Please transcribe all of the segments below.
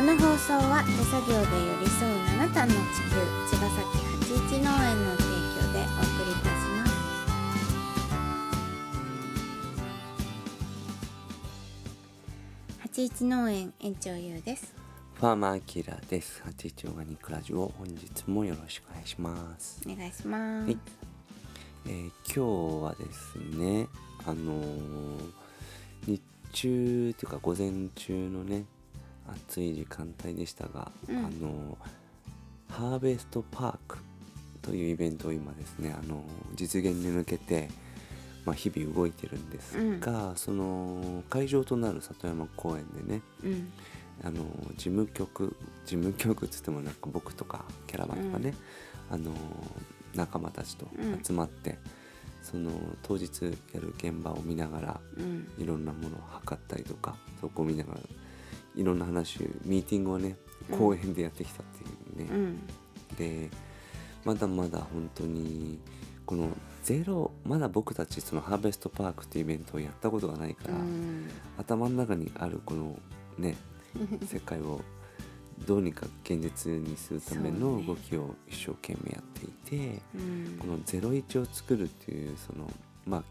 この放送は手作業で寄り添う七段の地球茅ヶ崎八一農園の提供でお送りいたします八一農園園長ゆうですファーマーキラーです。八一オーガニックラジオ本日もよろしくお願いします。お願いします、はいえー今日はですね、あのー日中というか午前中のね暑い時間帯でしたが、うん。あのーハーベストパークというイベントを今ですね、あのー実現に向けて、まあ、日々動いてるんですが、その会場となる里山公園でねうん。あの事務局事務局っつってもなんか僕とかキャラバンとかね、あの仲間たちと集まって、その当日やる現場を見ながらうん。いろんなものを測ったりとかそこを見ながらいろんな話ミーティングをねうん。公園でやってきたっていうね、うん。でまだまだ本当にこのゼロまだ僕たちそのハーベストパークっていうイベントをやったことがないから、うん。頭の中にあるこのね 世界をどうにか現実にするための動きを一生懸命やっていて、うん。この「ゼロイチ」を作るっていうそのまあ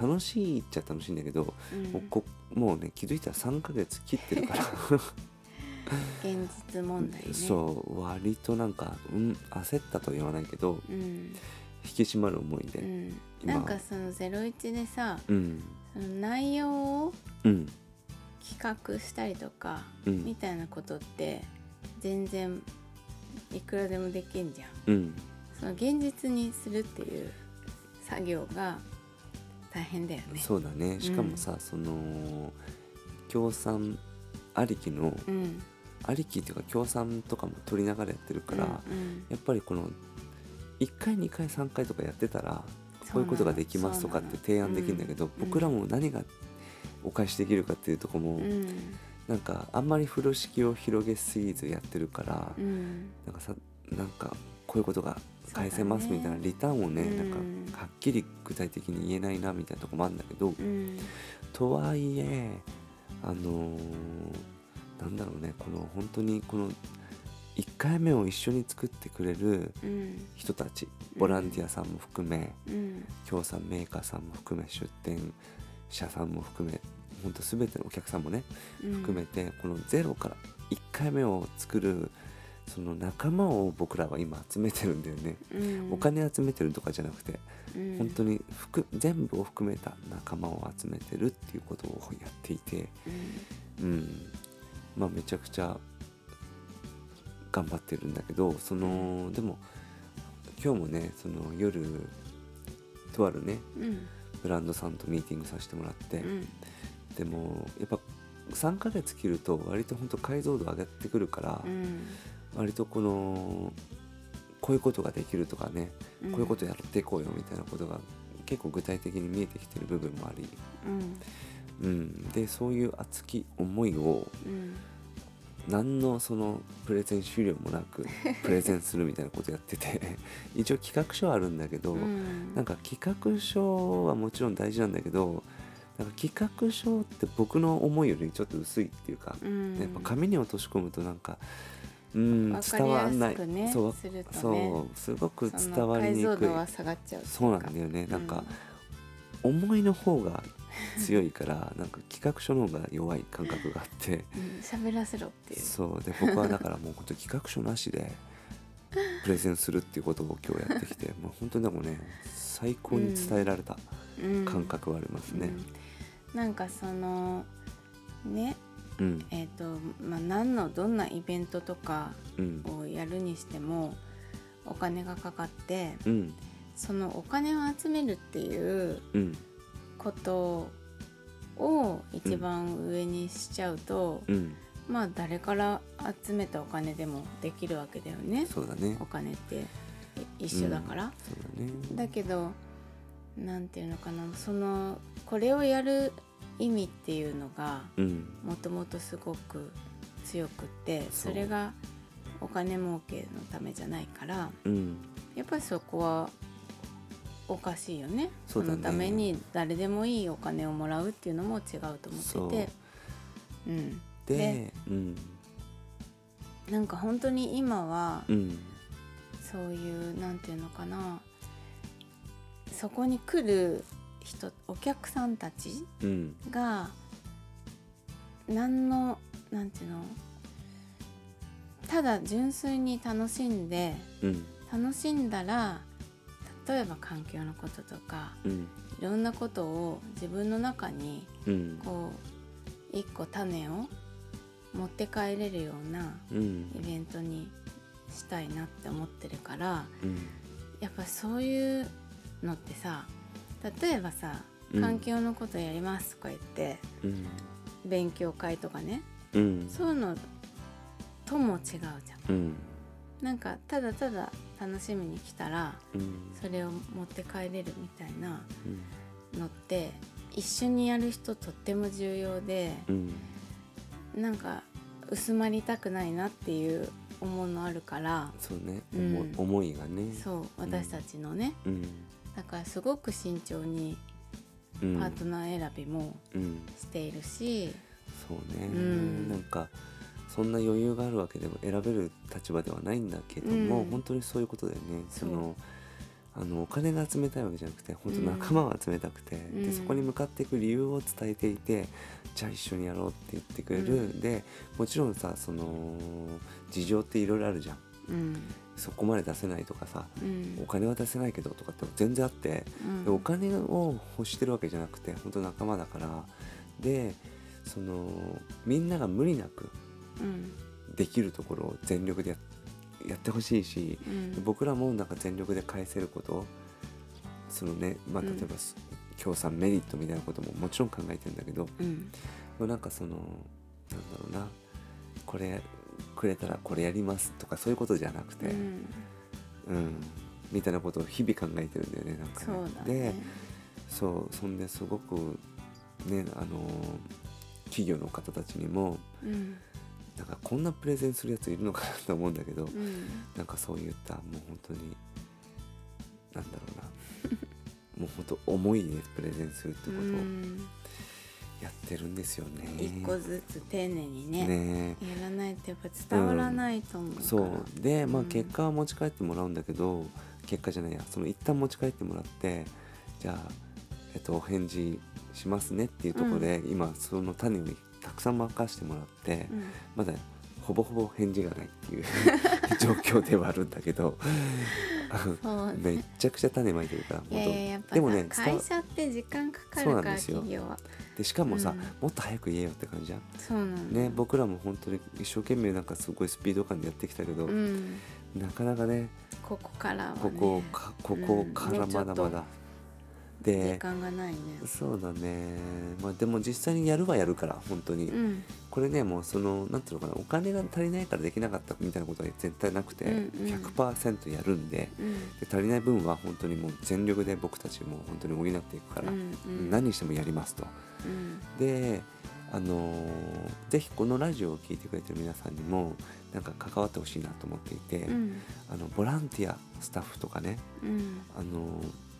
楽しいっちゃ楽しいんだけど、うん。もうこもうね気づいたら3ヶ月切ってるから。現実問題ね。そう割となんか、うん、焦ったとは言わないけどうん。引き締まる思いで、うん、今。なんかその「ゼロイチ」でさうん。その内容をうん。企画したりとか、うん。みたいなことって全然いくらでもできんじゃん。うん。その現実にするっていう作業が大変だよね。そうだね。しかもさ、その協賛ありきのうん。ありきっていうか協賛とかも取りながらやってるから、うんやっぱりこの1回2回3回とかやってたらこういうことができますとかって提案できるんだけど、僕らも何がお返しできるかっていうとこも、うんうん。なんかあんまり風呂敷を広げすぎずやってるから、うん。なんかさなんかこういうことが返せますみたいなリターンをねうん。なんかはっきり具体的に言えないなみたいなとこもあるんだけど、うん。とはいえあのーなんだろうねこの本当にこの1回目を一緒に作ってくれるうん。人たちボランティアさんも含めうん。協賛メーカーさんも含め出店者さんも含め本当全てのお客さんもねうん。含めてこのゼロから1回目を作るその仲間を僕らは今集めてるんだよね、うん。お金集めてるとかじゃなくてうん。本当に含全部を含めた仲間を集めてるっていうことをやっていてうん。うん。まあめちゃくちゃ頑張ってるんだけどそのでも今日もねその夜とあるねうん。ブランドさんとミーティングさせてもらって、うん。でもやっぱ3ヶ月切ると割と本当解像度上がってくるから、うん割とこのこういうことができるとかね、うん。こういうことやっていこうよみたいなことが結構具体的に見えてきてる部分もあり、うん。うん、でそういう熱き思いをうん。何のそのプレゼン資料もなく プレゼンするみたいなことやってて 一応企画書はあるんだけど、うん。なんか企画書はもちろん大事なんだけどなんか企画書って僕の思いよりちょっと薄いっていうか、うん。やっぱ紙に落とし込むとなんかうん伝わんない。そうすそうすごく伝わりにくい。そう。なんだよね。なんか思いの方が強いから なんか企画書の方が弱い感覚があって。うん喋らせろっていう。そうで僕はだからもう本当企画書なしでプレゼンするっていうことを今日やってきて もう本当にでもね最高に伝えられたうん。感覚はありますね。うん。なんかそのねうん。えっ、とまあ何のどんなイベントとかうん。をやるにしてもお金がかかってうん。そのお金を集めるっていううん。ことを一番上にしちゃうと、うん。まあ誰から集めたお金でもできるわけだよね。そうだね。お金ってい一緒だから。そうだね。だけどなんていうのかな。そのこれをやる意味っていうのがうん。もともとすごく強くってそれがお金儲けのためじゃないからうん。やっぱりそこはおかしいよね。そね。のために誰でもいいお金をもらうっていうのも違うと思ってて。うん。ででうん。なんか本当に今はうん。そういうなんていうのかな。そこに来る人お客さんたちうん。が何のなんていうの？ただ純粋に楽しんでうん。楽しんだら例えば環境のこととかうん。いろんなことを自分の中にうん。こう一個種を持って帰れるようなうん。イベントにしたいなって思ってるからうん。やっぱそういうのってさ例えばさうん。環境のことやりますとか言って、うん。勉強会とかね。うん。そういうのとも違うじゃん。うん。なんかただただ楽しみに来たらうん。それを持って帰れるみたいなうん。のって一緒にやる人とっても重要でうん。なんか薄まりたくないなっていう思いのあるからそうね、うん。思い思いがね。そう私たちのね。うんだからすごく慎重にうん。パートナー選びもうん。しているし、そうね、うん。なんかそんな余裕があるわけでも選べる立場ではないんだけども、うん。本当にそういうことだよね。そのあのお金が集めたいわけじゃなくて本当うん仲間を集めたくて、うん。でそこに向かっていく理由を伝えていてじゃあ一緒にやろうって言ってくれる、うん。でもちろんさその事情っていろいろあるじゃん。うんそこまで出せないとかさうん。お金は出せないけどとかって全然あって、うん。でお金を欲してるわけじゃなくて本当仲間だからでそのみんなが無理なくうん。できるところを全力でややってほしいし、うん。僕らもなんか全力で返せることそのね、まあ、うん。例えば、協賛メリットみたいなことももちろん考えてるんだけどうん。なんかそのなんだろうなこれくれたらこれやりますとかそういうことじゃなくて、うん。うんみたいなことを日々考えてるんだよねなんかね。そうだでねそうそんですごくねあの企業の方たちにもうん。なんかこんなプレゼンするやついるのかなと思うんだけど、うん。なんかそういったもう本当になんだろうな。もう本当思いでプレゼンするってうことを。んやってるんですよね。一個ずつ丁寧にねね。やらないとやっぱ伝わらないと思うから、そう。でまあうん結果は持ち帰ってもらうんだけど、結果じゃないや。その一旦持ち帰ってもらってじゃあ、えっと、お返事しますねっていうところで、今その種をたくさん任してもらって、うん。まだほぼほぼ返事がないっていう 状況ではあるんだけどそうめっちゃくちゃ種まいてるからいやいややっぱさでもね伝会わ社って時間かかるから企業は。でしかもさ、うん。もっと早く言えよって感じじゃん。そうなんだ。ね、僕らも本当に一生懸命なんかすごいスピード感でやってきたけど、うん。なかなかねここからはね。ここかここからまだまだ、時で間がないね。そうだね。まあでも実際にやるはやるから本当に、うん。これねもうそのなんていうのかなお金が足りないからできなかったみたいなことは絶対なくて、うんうん。100%やるんでうん。で足りない分は本当にもう全力で僕たちも本当に補っていくから、うんうん。何にしてもやりますと。うん。であのーぜひこのラジオを聴いてくれてる皆さんにもなんか関わってほしいなと思っていて、うん。あのボランティアスタッフとかね、うん。あのー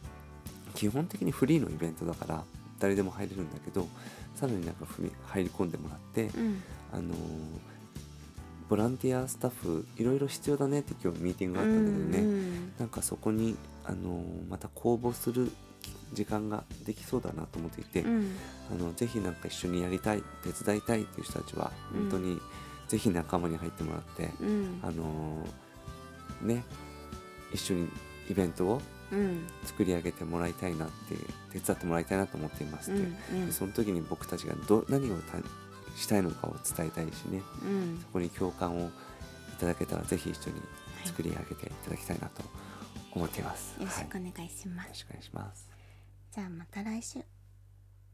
基本的にフリーのイベントだから誰でも入れるんだけどさらになんか入り込んでもらって、うん。あのーボランティアスタッフいろいろ必要だねって今日ミーティングがあったんだけどね、うんなんかそこに、あのーまた公募する時間ができそうだなと思っていて、うん。あのぜひなんか一緒にやりたい手伝いたいっていう人たちはうん。本当にぜひ仲間に入ってもらって、うん。あのーね一緒にイベントをうん作り上げてもらいたいなって手伝ってもらいたいなと思っていまして、うんうん。でその時に僕たちがど何をたしたいのかを伝えたいしねうん。そこに共感をいただけたらぜひ一緒に作り上げていただきたいなと思っています。よろしはいくお願いします。よろしくお願いします。じゃあまた来週